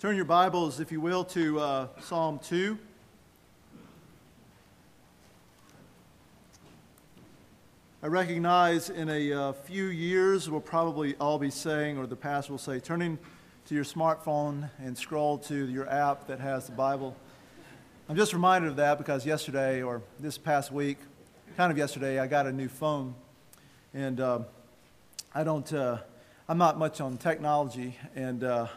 Turn your Bibles, if you will, to uh, Psalm 2. I recognize in a uh, few years we'll probably all be saying, or the pastor will say, turning to your smartphone and scroll to your app that has the Bible. I'm just reminded of that because yesterday, or this past week, kind of yesterday, I got a new phone. And uh, I don't, uh, I'm not much on technology, and uh,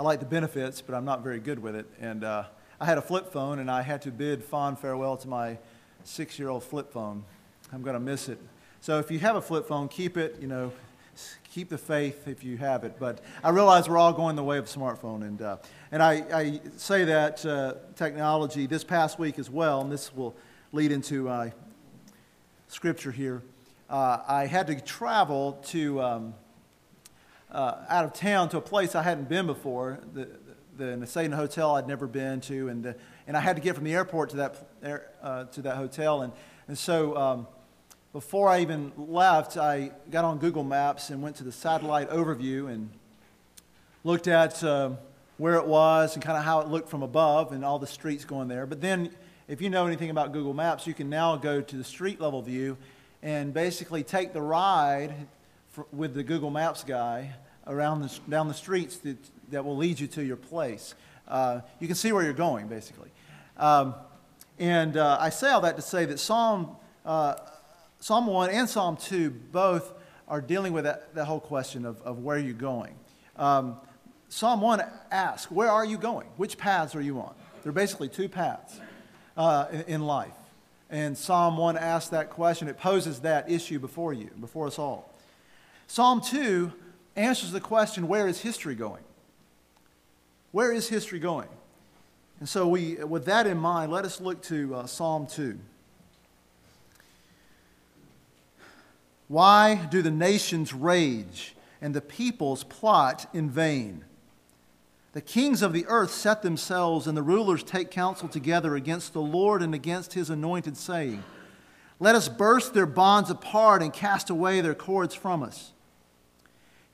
I like the benefits, but I'm not very good with it. And uh, I had a flip phone, and I had to bid fond farewell to my six year old flip phone. I'm going to miss it. So if you have a flip phone, keep it, you know, keep the faith if you have it. But I realize we're all going the way of smartphone. And, uh, and I, I, say that uh, technology this past week as well, and this will lead into my scripture here. Uh, I had to travel to. Um, uh, out of town to a place I hadn't been before, the, the, the hotel I'd never been to, and, uh, and I had to get from the airport to that, uh, to that hotel. And, and so um, before I even left, I got on Google Maps and went to the satellite overview and looked at uh, where it was and kind of how it looked from above and all the streets going there. But then, if you know anything about Google Maps, you can now go to the street level view and basically take the ride for, with the Google Maps guy around the, down the streets that, that will lead you to your place. Uh, you can see where you're going, basically. Um, and uh, I say all that to say that Psalm, uh, Psalm 1 and Psalm 2 both are dealing with that, that whole question of, of where you're going. Um, Psalm 1 asks, Where are you going? Which paths are you on? There are basically two paths uh, in, in life. And Psalm 1 asks that question. It poses that issue before you, before us all. Psalm 2 answers the question where is history going? Where is history going? And so, we, with that in mind, let us look to uh, Psalm 2. Why do the nations rage and the peoples plot in vain? The kings of the earth set themselves, and the rulers take counsel together against the Lord and against his anointed, saying, Let us burst their bonds apart and cast away their cords from us.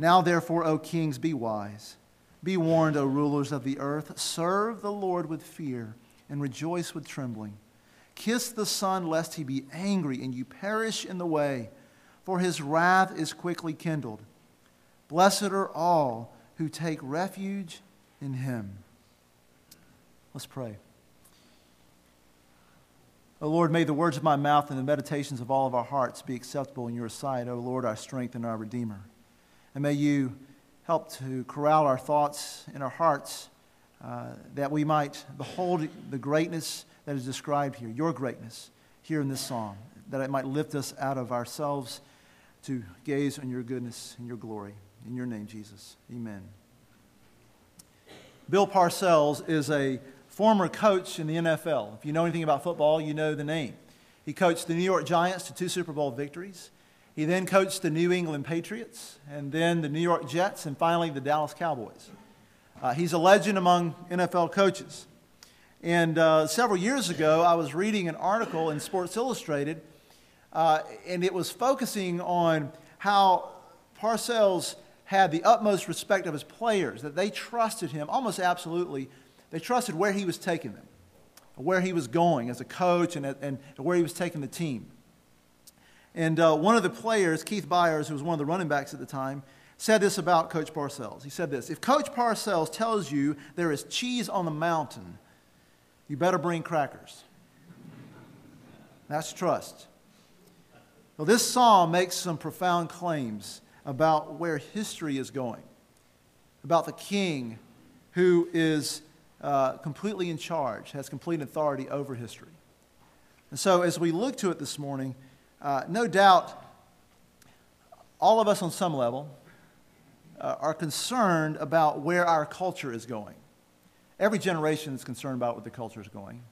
Now, therefore, O kings, be wise. Be warned, O rulers of the earth. Serve the Lord with fear and rejoice with trembling. Kiss the Son, lest he be angry and you perish in the way, for his wrath is quickly kindled. Blessed are all who take refuge in him. Let's pray. O Lord, may the words of my mouth and the meditations of all of our hearts be acceptable in your sight, O Lord, our strength and our Redeemer. And may you help to corral our thoughts in our hearts uh, that we might behold the greatness that is described here, your greatness here in this psalm, that it might lift us out of ourselves to gaze on your goodness and your glory. In your name, Jesus. Amen. Bill Parcells is a former coach in the NFL. If you know anything about football, you know the name. He coached the New York Giants to two Super Bowl victories. He then coached the New England Patriots, and then the New York Jets, and finally the Dallas Cowboys. Uh, he's a legend among NFL coaches. And uh, several years ago, I was reading an article in Sports Illustrated, uh, and it was focusing on how Parcells had the utmost respect of his players, that they trusted him almost absolutely. They trusted where he was taking them, where he was going as a coach, and, and where he was taking the team. And uh, one of the players, Keith Byars, who was one of the running backs at the time, said this about Coach Parcells. He said this If Coach Parcells tells you there is cheese on the mountain, you better bring crackers. That's trust. Well, this psalm makes some profound claims about where history is going, about the king who is uh, completely in charge, has complete authority over history. And so, as we look to it this morning, uh, no doubt, all of us on some level uh, are concerned about where our culture is going. Every generation is concerned about where the culture is going.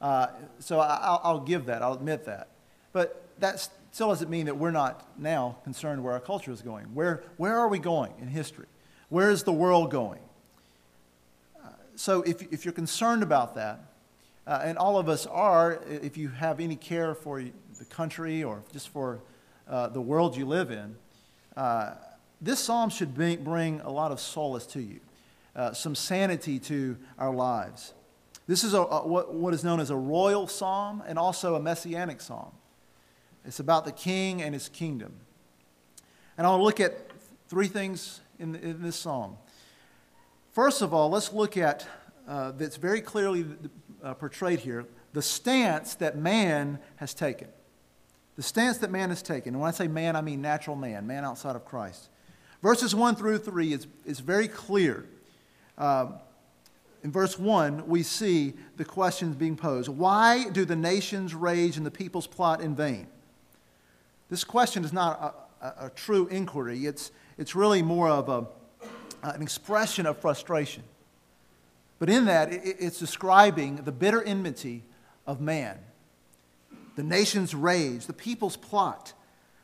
Uh, so I, will give that, I'll admit that. But that still doesn't mean that we're not now concerned where our culture is going. Where, where are we going in history? Where is the world going? Uh, so if, if you're concerned about that, uh, and all of us are, if you have any care for the country or just for uh, the world you live in, uh, this psalm should bring, bring a lot of solace to you, uh, some sanity to our lives. This is a, a, what, what is known as a royal psalm and also a messianic psalm. It's about the king and his kingdom. And I'll look at three things in, in this psalm. First of all, let's look at uh, that's very clearly uh, portrayed here the stance that man has taken. The stance that man has taken. And when I say man, I mean natural man, man outside of Christ. Verses 1 through 3 is, is very clear. Uh, in verse 1, we see the questions being posed Why do the nations rage and the peoples plot in vain? This question is not a, a, a true inquiry, it's, it's really more of a, an expression of frustration. But in that, it, it's describing the bitter enmity of man. The nations rage, the peoples plot.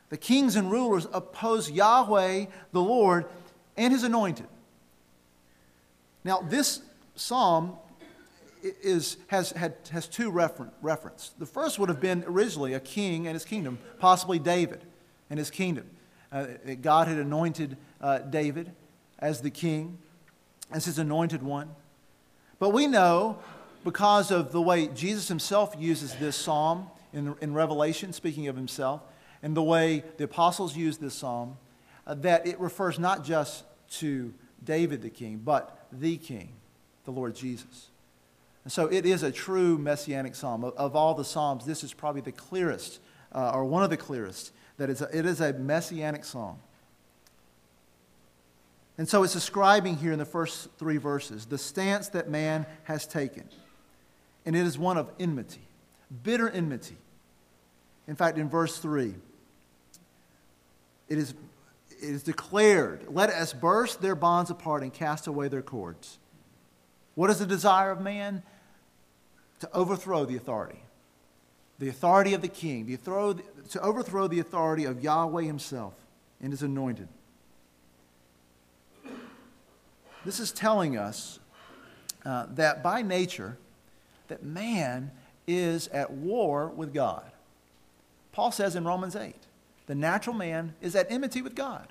The kings and rulers oppose Yahweh, the Lord, and his anointed. Now, this psalm is, has, had, has two refer- reference. The first would have been originally a king and his kingdom, possibly David and his kingdom. Uh, God had anointed uh, David as the king, as his anointed one. But we know, because of the way Jesus himself uses this psalm in, in Revelation, speaking of himself, and the way the apostles use this psalm, uh, that it refers not just to David the king, but the king the Lord Jesus. And so it is a true messianic psalm. Of, of all the psalms, this is probably the clearest, uh, or one of the clearest, that it's a, it is a messianic psalm. And so it's describing here in the first three verses the stance that man has taken. And it is one of enmity, bitter enmity. In fact, in verse 3, it is, it is declared, Let us burst their bonds apart and cast away their cords. What is the desire of man? To overthrow the authority. The authority of the king, the throw, to overthrow the authority of Yahweh himself and his anointed. This is telling us uh, that by nature, that man is at war with God. Paul says in Romans 8, the natural man is at enmity with God.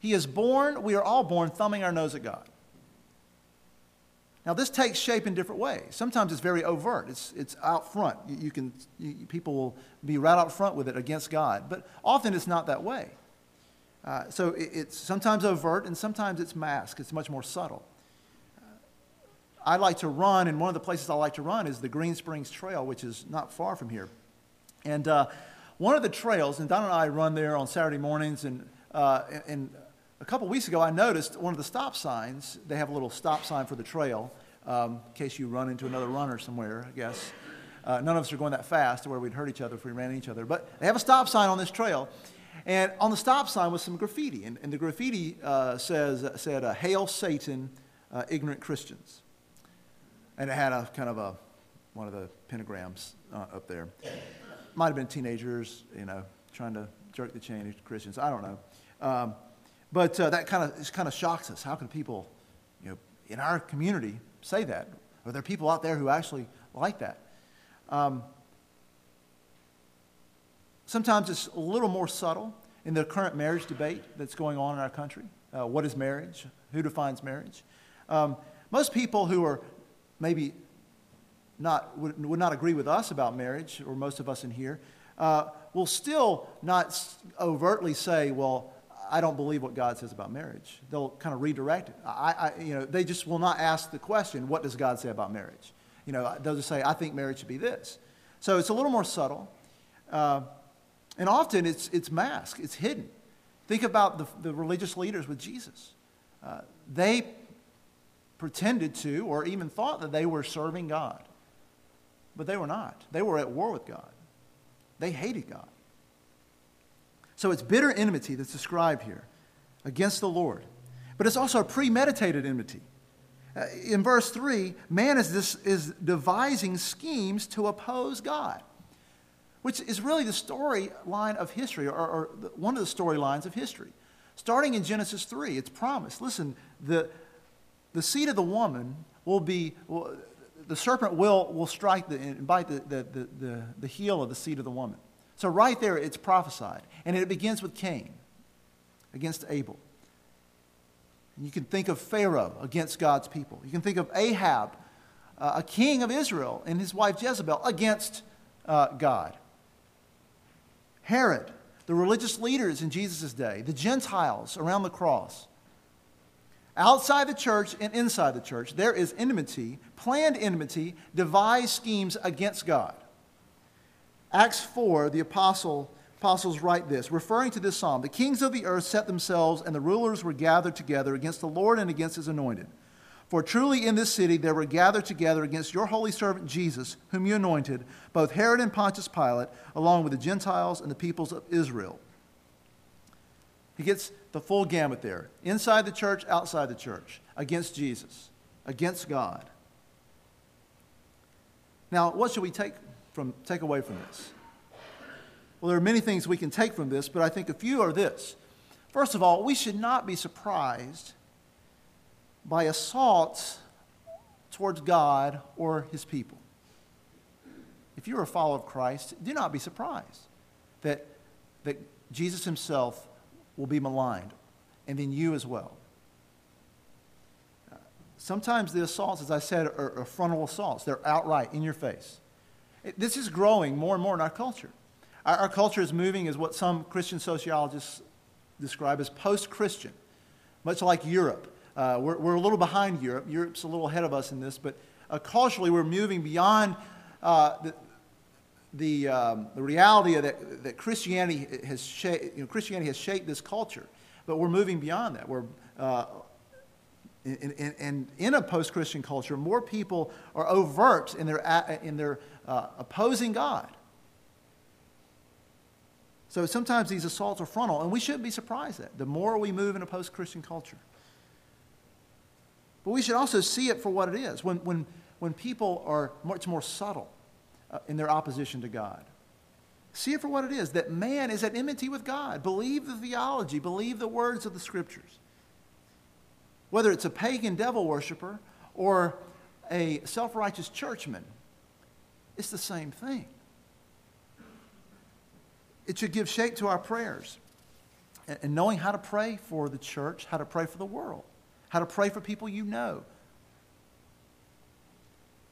He is born, we are all born thumbing our nose at God. Now, this takes shape in different ways. Sometimes it's very overt, it's, it's out front. You, you can, you, people will be right out front with it against God, but often it's not that way. Uh, so it, it's sometimes overt and sometimes it's masked, it's much more subtle. I like to run, and one of the places I like to run is the Green Springs Trail, which is not far from here. And uh, one of the trails, and Don and I run there on Saturday mornings, and, uh, and a couple weeks ago, I noticed one of the stop signs, they have a little stop sign for the trail um, in case you run into another runner somewhere, I guess. Uh, none of us are going that fast to where we'd hurt each other if we ran into each other. But they have a stop sign on this trail. And on the stop sign was some graffiti. And, and the graffiti uh, says, said, uh, Hail Satan, uh, ignorant Christians. And it had a kind of a, one of the pentagrams uh, up there. Might have been teenagers, you know, trying to jerk the chain to Christians. I don't know. Um, but uh, that kind of it kind of shocks us. How can people, you know, in our community say that? Are there people out there who actually like that? Um, sometimes it's a little more subtle in the current marriage debate that's going on in our country. Uh, what is marriage? Who defines marriage? Um, most people who are maybe not would, would, not agree with us about marriage, or most of us in here, uh, will still not overtly say, "Well, I don't believe what God says about marriage. They'll kind of redirect it. I, I, you know, they just will not ask the question, what does God say about marriage? You know, they'll just say, I think marriage should be this. So it's a little more subtle. Uh, and often it's, it's masked, it's hidden. Think about the, the religious leaders with Jesus. Uh, they pretended to, or even thought that they were serving God. But they were not. They were at war with God. They hated God. So it's bitter enmity that's described here against the Lord. But it's also a premeditated enmity. Uh, in verse 3, man is, this, is devising schemes to oppose God, which is really the storyline of history, or, or one of the storylines of history. Starting in Genesis 3, it's promised. Listen, the, the seed of the woman will be, will, the serpent will, will strike the, and bite the, the, the, the heel of the seed of the woman. So, right there, it's prophesied. And it begins with Cain against Abel. And you can think of Pharaoh against God's people. You can think of Ahab, uh, a king of Israel, and his wife Jezebel against uh, God. Herod, the religious leaders in Jesus' day, the Gentiles around the cross. Outside the church and inside the church, there is enmity, planned enmity, devised schemes against God. Acts 4, the apostle, apostles write this, referring to this psalm The kings of the earth set themselves, and the rulers were gathered together against the Lord and against his anointed. For truly in this city there were gathered together against your holy servant Jesus, whom you anointed, both Herod and Pontius Pilate, along with the Gentiles and the peoples of Israel. He gets the full gamut there inside the church, outside the church, against Jesus, against God. Now, what should we take, from, take away from this? Well, there are many things we can take from this, but I think a few are this. First of all, we should not be surprised by assaults towards God or his people. If you're a follower of Christ, do not be surprised that, that Jesus himself will be maligned, and then you as well. Sometimes the assaults, as I said, are, are frontal assaults. They're outright in your face. It, this is growing more and more in our culture. Our, our culture is moving as what some Christian sociologists describe as post Christian, much like Europe. Uh, we're, we're, a little behind Europe. Europe's a little ahead of us in this, but uh, culturally, we're moving beyond uh, the, the, um, the reality that, that Christianity has, shaped, you know, Christianity has shaped this culture, but we're moving beyond that. We're, uh, in, in, in, a post Christian culture, more people are overt in their, in their uh, opposing God. So sometimes these assaults are frontal, and we shouldn't be surprised at the more we move in a post Christian culture. But we should also see it for what it is. When, when, when people are much more subtle, Uh, in their opposition to God. See it for what it is that man is at enmity with God. Believe the theology, believe the words of the scriptures. Whether it's a pagan devil worshiper or a self righteous churchman, it's the same thing. It should give shape to our prayers. And knowing how to pray for the church, how to pray for the world, how to pray for people you know.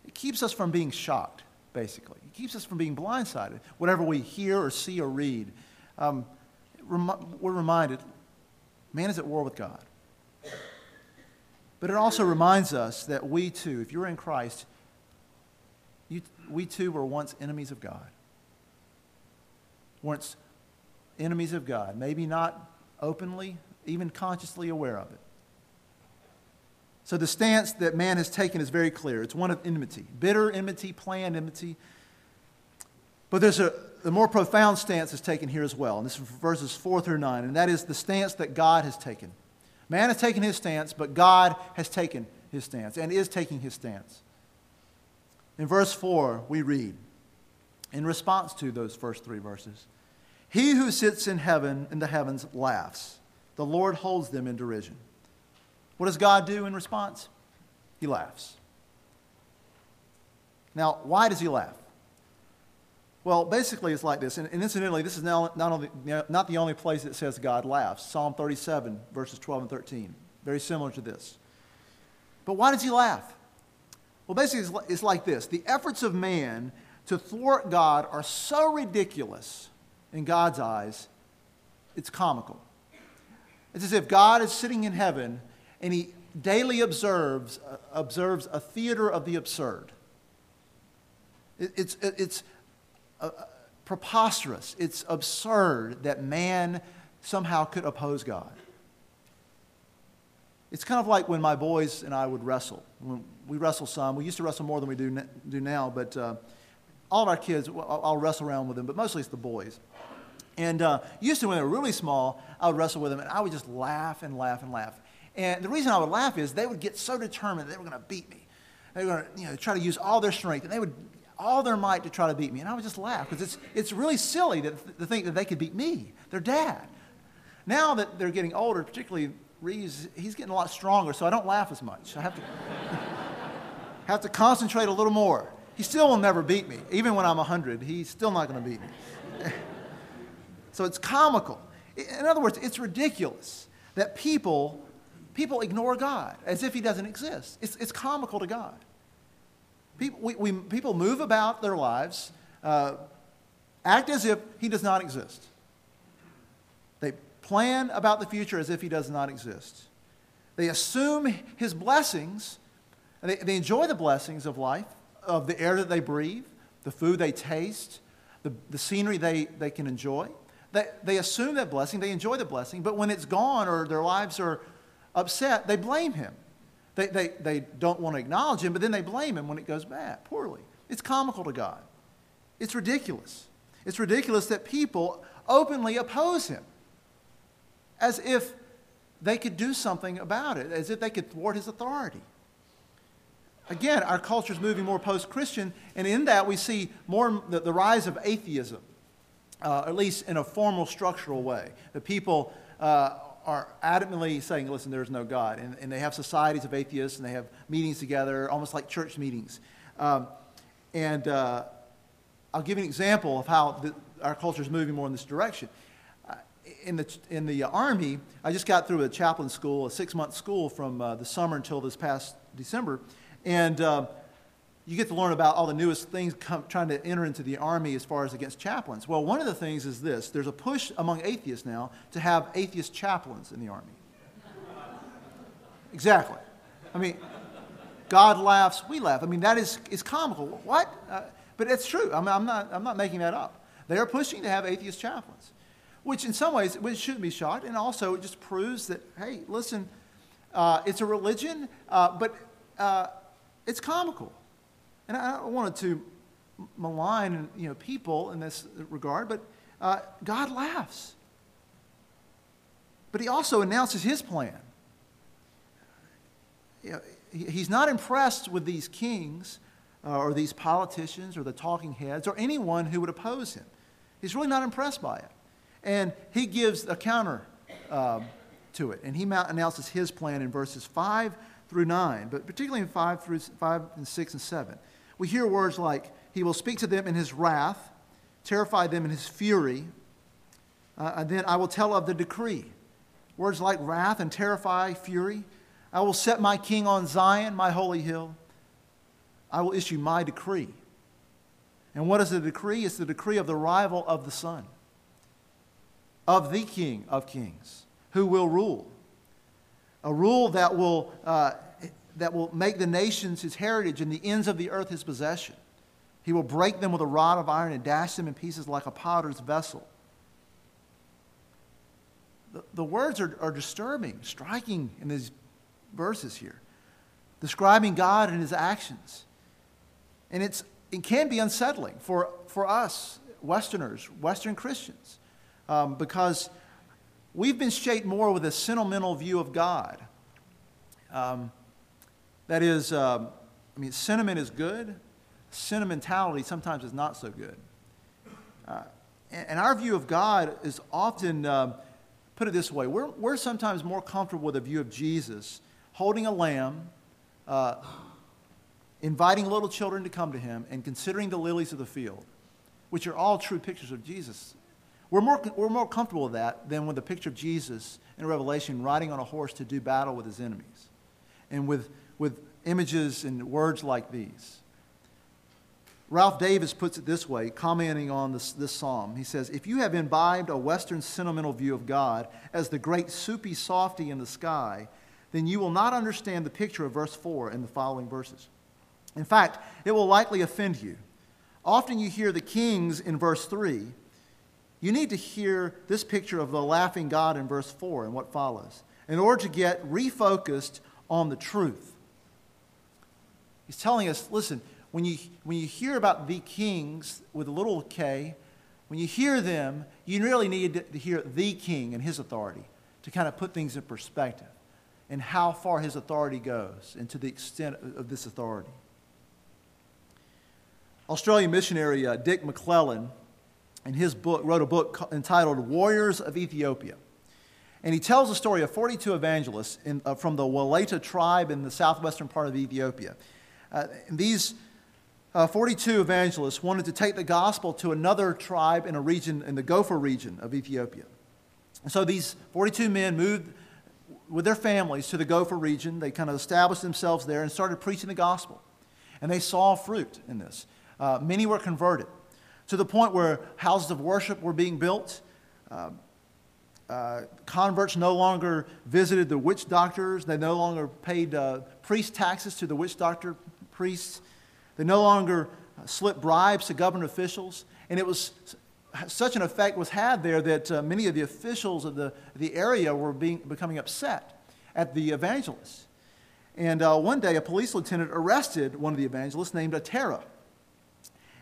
It keeps us from being shocked basically. It keeps us from being blindsided. Whatever we hear or see or read, um, we're reminded man is at war with God. But it also reminds us that we too, if you're in Christ, you, we too were once enemies of God. Once enemies of God, maybe not openly, even consciously aware of it. So the stance that man has taken is very clear. It's one of enmity, bitter enmity, planned enmity. But there's a more profound stance is taken here as well, and this is verses 4 through 9, and that is the stance that God has taken. Man has taken his stance, but God has taken his stance and is taking his stance. In verse 4, we read, in response to those first three verses, He who sits in heaven in the heavens laughs. The Lord holds them in derision. What does God do in response? He laughs. Now, why does he laugh? Well, basically, it's like this. And, incidentally, this is not, not, only, not the only place that says God laughs. Psalm 37, verses 12 and 13. Very similar to this. But why does he laugh? Well, basically, it's like this the efforts of man to thwart God are so ridiculous in God's eyes, it's comical. It's as if God is sitting in heaven and he daily observes, uh, observes a theater of the absurd. It, it's it's uh, preposterous, it's absurd that man somehow could oppose God. It's kind of like when my boys and I would wrestle. When we wrestle some. We used to wrestle more than we do, do now, but uh, all of our kids, I'll, wrestle around with them, but mostly it's the boys. And uh, used to, when they were really small, I would wrestle with them, and I would just laugh and laugh and laugh. And the reason I would laugh is they would get so determined they were going to beat me. They were going to you know, try to use all their strength, and they would all their might to try to beat me. And I would just laugh because it's, it's really silly to, to think that they could beat me, their dad. Now that they're getting older, particularly Reeves, he's getting a lot stronger, so I don't laugh as much. I have to, have to concentrate a little more. He still will never beat me. Even when I'm 100, he's still not going to beat me. so it's comical. In other words, it's ridiculous that people, people ignore God as if he doesn't exist. It's, it's comical to God. People, we, we, people move about their lives, uh, act as if he does not exist. They plan about the future as if he does not exist. They assume his blessings, and they, they enjoy the blessings of life, of the air that they breathe, the food they taste, the, the scenery they, they can enjoy. They, they assume that blessing, they enjoy the blessing, but when it's gone or their lives are upset, they blame him. They, they, they don't want to acknowledge him, but then they blame him when it goes bad, poorly. It's comical to God. It's ridiculous. It's ridiculous that people openly oppose him as if they could do something about it, as if they could thwart his authority. Again, our culture is moving more post Christian, and in that we see more the, the rise of atheism, uh, at least in a formal, structural way. The people uh, are adamantly saying, listen, there's no God. And, and, they have societies of atheists and they have meetings together, almost like church meetings. Um, and uh, I'll give you an example of how the, our culture is moving more in this direction. Uh, in the, in the Army, I just got through a chaplain school, a six month school from uh, the summer until this past December. And uh, you get to learn about all the newest things come, trying to enter into the army as far as against chaplains. Well, one of the things is this there's a push among atheists now to have atheist chaplains in the army. exactly. I mean, God laughs, we laugh. I mean, that is, is comical. What? Uh, but it's true. I mean, I'm, not, I'm not making that up. They are pushing to have atheist chaplains, which in some ways it shouldn't be shocked. And also, it just proves that, hey, listen, uh, it's a religion, uh, but uh, it's comical. And I don't want to malign you know, people in this regard, but uh, God laughs. But he also announces his plan. You know, he's not impressed with these kings uh, or these politicians or the talking heads or anyone who would oppose him. He's really not impressed by it. And he gives a counter um, to it. And he announces his plan in verses 5 through 9, but particularly in 5 through 5 and 6 and 7 we hear words like, He will speak to them in His wrath, terrify them in His fury, uh, and then I will tell of the decree. Words like wrath and terrify, fury. I will set my king on Zion, my holy hill. I will issue my decree. And what is the decree? It's the decree of the arrival of the Son, of the King of kings, who will rule. A rule that will uh, that will make the nations his heritage and the ends of the earth his possession. He will break them with a rod of iron and dash them in pieces like a potter's vessel. The, the words are, are disturbing, striking in these verses here, describing God and his actions. And it's, it can be unsettling for, for us, Westerners, Western Christians, um, because we've been shaped more with a sentimental view of God. Um, that is, um, I mean, sentiment is good, sentimentality sometimes is not so good. Uh, and, our view of God is often, um, put it this way, we're, we're sometimes more comfortable with a view of Jesus holding a lamb, uh, inviting little children to come to him, and considering the lilies of the field, which are all true pictures of Jesus. We're more, we're more comfortable with that than with the picture of Jesus in Revelation riding on a horse to do battle with his enemies and with with images and words like these. Ralph Davis puts it this way, commenting on this, this psalm. He says, If you have imbibed a Western sentimental view of God as the great soupy softy in the sky, then you will not understand the picture of verse 4 and the following verses. In fact, it will likely offend you. Often you hear the kings in verse 3. You need to hear this picture of the laughing God in verse 4 and what follows in order to get refocused on the truth. He's telling us listen, when you, when you hear about the kings with a little k, when you hear them, you really need to hear the king and his authority to kind of put things in perspective. and how far his authority goes and to the extent of this authority. Australian missionary uh, Dick McLellan, in his book, wrote a book entitled Warriors of Ethiopia. And he tells the story of 42 evangelists in, uh, from the Wolaitta tribe in the southwestern part of Ethiopia. Uh, these uh, 42 evangelists wanted to take the gospel to another tribe in a region, in the Gofa region of Ethiopia. And so these 42 men moved with their families to the Gofa region. They kind of established themselves there and started preaching the gospel. And they saw fruit in this. Uh, many were converted to the point where houses of worship were being built. Uh, uh, converts no longer visited the witch doctors. They no longer paid uh, priest taxes to the witch doctor priests. They no longer slipped bribes to government officials. And it was such an effect was had there that uh, many of the officials of the, the area were being, becoming upset at the evangelists. And uh, one day, a police lieutenant arrested one of the evangelists named Atera.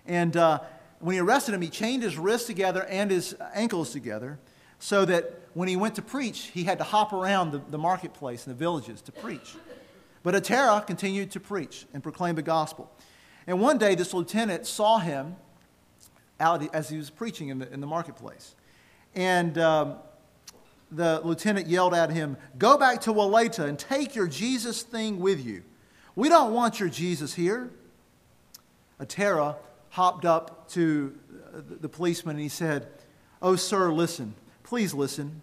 And uh, when he arrested him, he chained his wrists together and his ankles together so that when he went to preach, he had to hop around the, the marketplace and the villages to preach. But Atera continued to preach and proclaim the gospel. And one day, this lieutenant saw him out as he was preaching in the, in the marketplace. And um, the lieutenant yelled at him, Go back to Wolaitta and take your Jesus thing with you. We don't want your Jesus here. Atera hopped up to the policeman and he said, Oh, sir, listen. Please listen.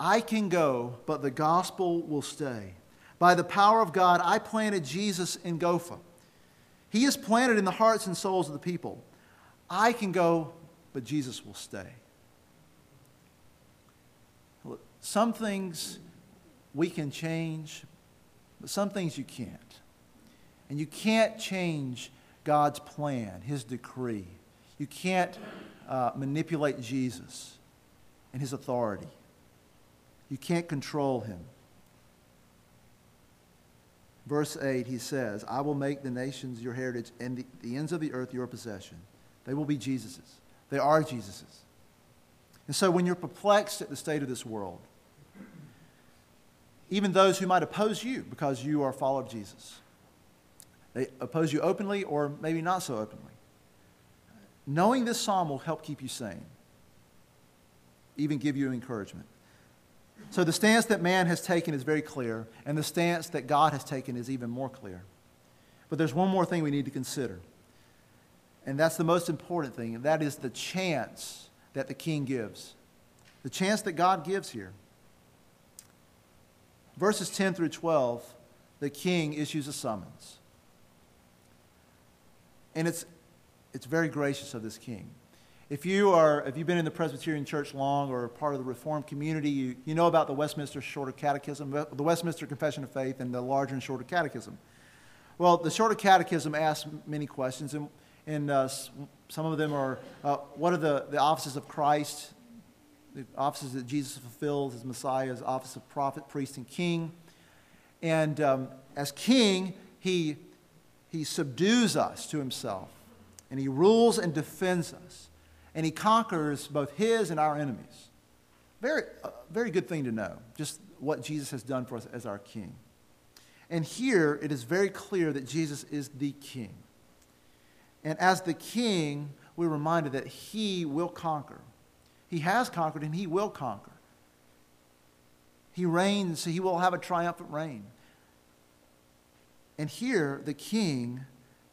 I can go, but the gospel will stay. By the power of God, I planted Jesus in Gofa. He is planted in the hearts and souls of the people. I can go, but Jesus will stay. Some things we can change, but some things you can't. And you can't change God's plan, His decree. You can't uh, manipulate Jesus and His authority. You can't control Him. Verse 8, he says, I will make the nations your heritage and the, the ends of the earth your possession. They will be Jesus's. They are Jesus's. And so when you're perplexed at the state of this world, even those who might oppose you because you are a follower of Jesus, they oppose you openly or maybe not so openly. Knowing this psalm will help keep you sane, even give you encouragement. So the stance that man has taken is very clear, and the stance that God has taken is even more clear. But there's one more thing we need to consider. And that's the most important thing, and that is the chance that the king gives. The chance that God gives here. Verses 10 through 12, the king issues a summons. And it's, it's very gracious of this king. If you are, if you've been in the Presbyterian Church long or part of the Reformed community, you, you know about the Westminster Shorter Catechism, the Westminster Confession of Faith, and the larger and shorter catechism. Well, the shorter catechism asks many questions, and and uh, some of them are uh, what are the, the offices of Christ, the offices that Jesus fulfills as Messiah, as office of prophet, priest, and king. And um, as king, he, he subdues us to himself, and he rules and defends us, and he conquers both his and our enemies. Very, uh, very good thing to know, just what Jesus has done for us as our king. And here it is very clear that Jesus is the king. And as the king, we're reminded that he will conquer. He has conquered and he will conquer. He reigns, he will have a triumphant reign. And here, the king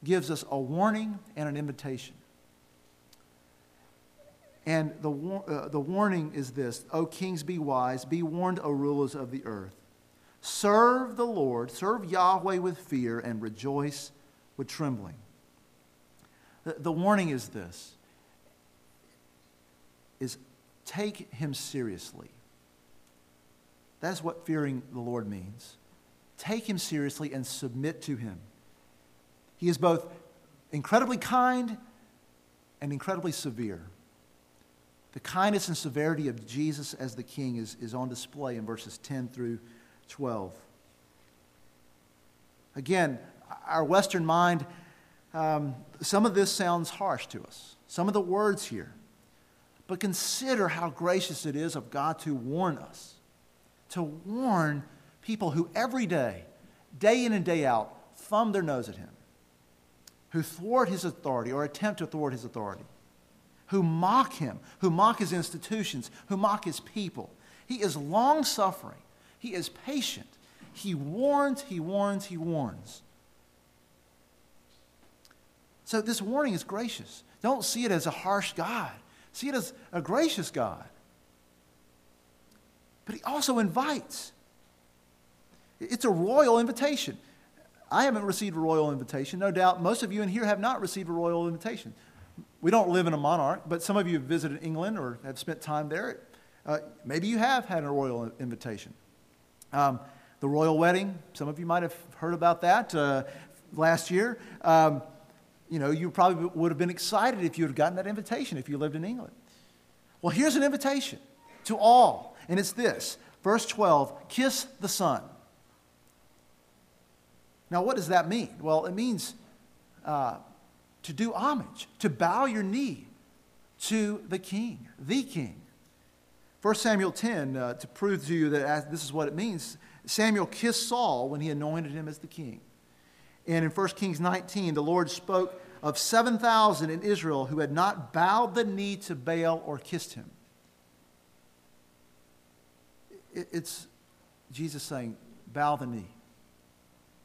gives us a warning and an invitation. And the, uh, the warning is this O kings, be wise, be warned, O rulers of the earth. Serve the Lord, serve Yahweh with fear, and rejoice with trembling. The, the warning is this is take him seriously. That's what fearing the Lord means. Take him seriously and submit to him. He is both incredibly kind and incredibly severe. The kindness and severity of Jesus as the king is, is on display in verses 10 through 12. Again, our Western mind um, some of this sounds harsh to us, some of the words here. But consider how gracious it is of God to warn us, to warn People who every day, day in and day out, thumb their nose at him, who thwart his authority or attempt to thwart his authority, who mock him, who mock his institutions, who mock his people. He is long suffering, he is patient. He warns, he warns, he warns. So this warning is gracious. Don't see it as a harsh God, see it as a gracious God. But he also invites. It's a royal invitation. I haven't received a royal invitation. No doubt most of you in here have not received a royal invitation. We don't live in a monarch, but some of you have visited England or have spent time there. Uh, maybe you have had a royal invitation. Um, the royal wedding, some of you might have heard about that uh, last year. Um, you know, you probably would have been excited if you had gotten that invitation if you lived in England. Well, here's an invitation to all, and it's this verse 12 kiss the Son. Now, what does that mean? Well, it means uh, to do homage, to bow your knee to the King, the King. 1 Samuel 10, uh, to prove to you that this is what it means, Samuel kissed Saul when he anointed him as the king. And in 1 Kings 19, the Lord spoke of 7,000 in Israel who had not bowed the knee to Baal or kissed him. It's Jesus saying, bow the knee,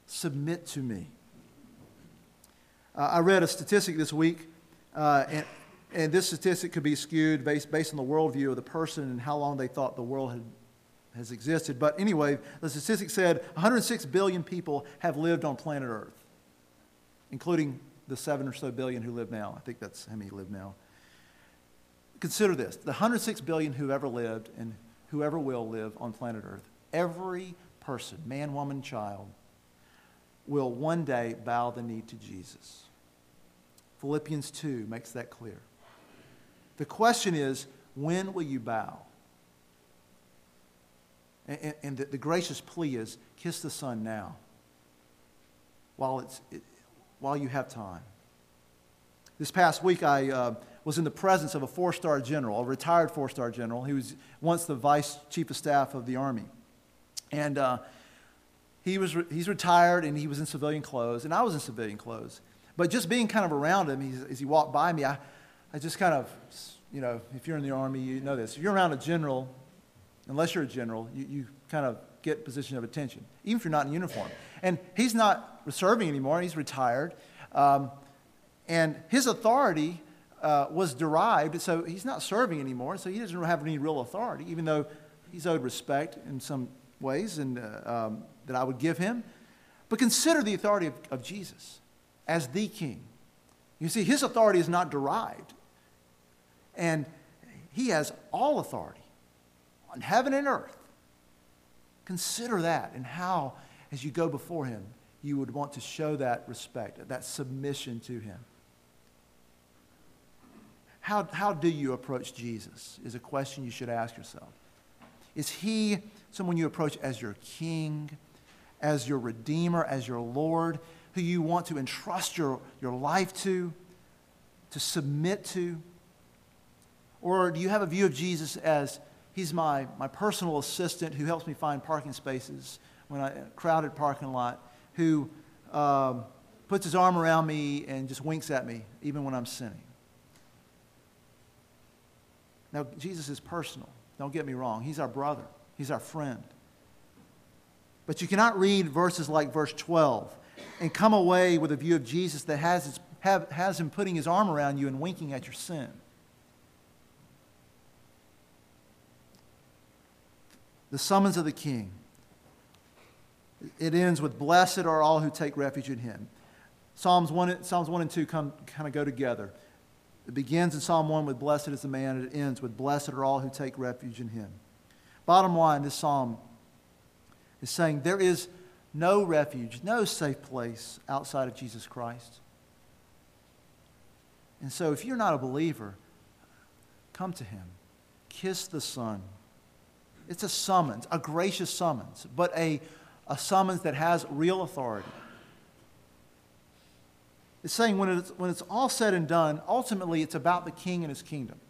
submit to me. Uh, I read a statistic this week, uh, and, and this statistic could be skewed based, based on the worldview of the person and how long they thought the world had, has existed. But anyway, the statistic said 106 billion people have lived on planet Earth, including the seven or so billion who live now. I think that's how many live now. Consider this the 106 billion who ever lived and whoever will live on planet Earth, every person, man, woman, child, will one day bow the knee to Jesus. Philippians 2 makes that clear. The question is, when will you bow? And, and the, the, gracious plea is, kiss the Son now, while, it's, it, while you have time. This past week, I uh, was in the presence of a four star general, a retired four star general. He was once the vice chief of staff of the Army. And uh, he was re- he's retired and he was in civilian clothes, and I was in civilian clothes. But just being kind of around him as he walked by me, I, I just kind of, you know, if you're in the Army, you know this. If you're around a general, unless you're a general, you, you kind of get position of attention, even if you're not in uniform. And he's not serving anymore, he's retired. Um, and his authority uh, was derived, so he's not serving anymore, so he doesn't have any real authority, even though he's owed respect in some ways and, uh, um, that I would give him. But consider the authority of, of Jesus as the king. You see, his authority is not derived, and he has all authority on heaven and earth. Consider that and how, as you go before him, you would want to show that respect, that submission to him. How, how do you approach Jesus? Is a question you should ask yourself. Is he someone you approach as your king, as your redeemer, as your Lord, who you want to entrust your, your life to, to submit to? Or do you have a view of Jesus as he's my, my personal assistant who helps me find parking spaces when I crowded parking lot, who um, puts his arm around me and just winks at me even when I'm sinning? Now, Jesus is personal. Don't get me wrong. He's our brother, He's our friend. But you cannot read verses like verse 12 and come away with a view of Jesus that has, have, has him putting his arm around you and winking at your sin. The summons of the king. It ends with, Blessed are all who take refuge in him. Psalms 1, Psalms 1 and 2 come, kind of go together. It begins in Psalm 1 with Blessed is the man, and it ends with Blessed are all who take refuge in him. Bottom line, this psalm is saying there is no refuge, no safe place outside of Jesus Christ. And so, if you're not a believer, come to him. Kiss the Son. It's a summons, a gracious summons, but a, a summons that has real authority. It's saying when it's, when it's all said and done, ultimately it's about the king and his kingdom.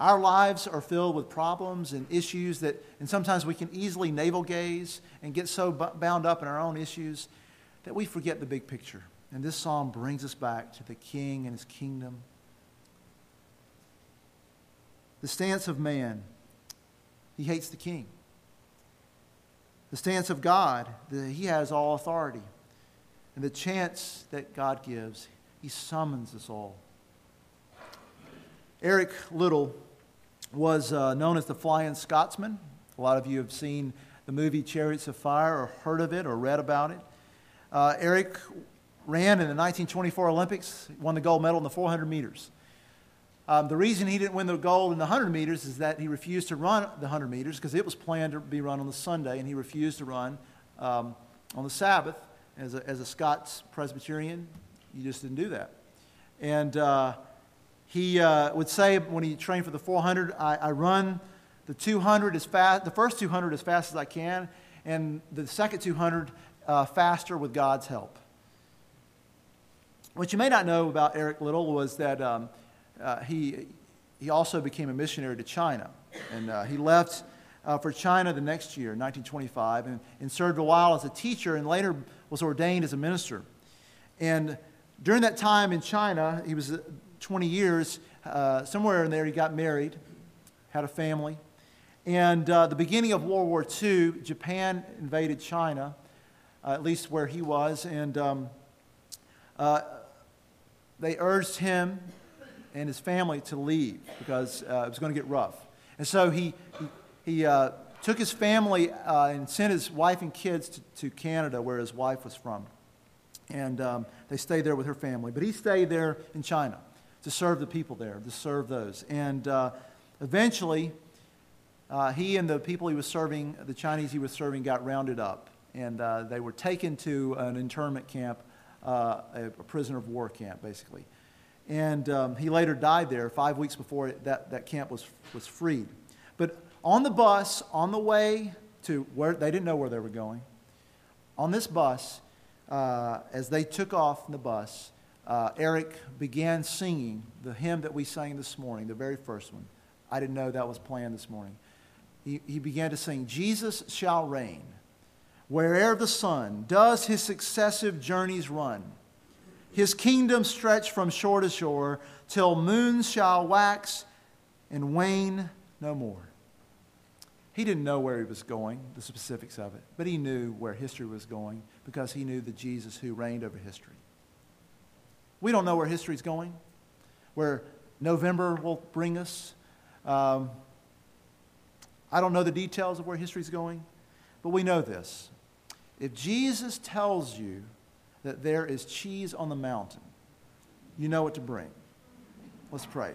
Our lives are filled with problems and issues that, and sometimes we can easily navel gaze and get so bound up in our own issues that we forget the big picture. And this psalm brings us back to the king and his kingdom. The stance of man, he hates the king. The stance of God, the, he has all authority. And the chance that God gives, he summons us all. Eric Liddell was uh, known as the Flying Scotsman. A lot of you have seen the movie Chariots of Fire or heard of it or read about it. Uh, Eric ran in the 1924 Olympics, won the gold medal in the 400 meters. Um, the reason he didn't win the gold in the 100 meters is that he refused to run the 100 meters because it was planned to be run on the Sunday, and he refused to run um, on the Sabbath. As a, as a Scots Presbyterian, you just didn't do that. And uh, he uh, would say when he trained for the 400, I, I run the 200 as fast, the first 200 as fast as I can, and the second 200 uh, faster with God's help. What you may not know about Eric Liddell was that um, uh, he, he also became a missionary to China. And uh, he left uh, for China the next year, 1925, and, and served a while as a teacher and later was ordained as a minister. And during that time in China, he was 20 years, uh, somewhere in there, he got married, had a family. And uh, the beginning of World War II, Japan invaded China, uh, at least where he was, and um, uh, they urged him and his family to leave because uh, it was going to get rough. And so he, he, he uh, took his family and sent his wife and kids to, to, Canada, where his wife was from. And um, they stayed there with her family. But he stayed there in China to serve the people there, to serve those. And eventually, uh, he and the people he was serving, the Chinese he was serving, got rounded up. And uh, they were taken to an internment camp, uh, a, a, prisoner of war camp, basically. And um, he later died there five weeks before that, that camp was, was freed. But on the bus, on the way to where they didn't know where they were going, on this bus, uh, as they took off the bus, uh, Eric began singing the hymn that we sang this morning, the very first one. I didn't know that was planned this morning he, he began to sing, Jesus shall reign where'er the sun does his successive journeys run. His kingdom stretch from shore to shore till moons shall wax and wane no more. He didn't know where he was going, the specifics of it, but he knew where history was going because he knew the Jesus who reigned over history. We don't know where history is going, where November will bring us. Um, I don't know the details of where history is going, but we know this. If Jesus tells you that there is cheese on the mountain, you know what to bring. Let's pray.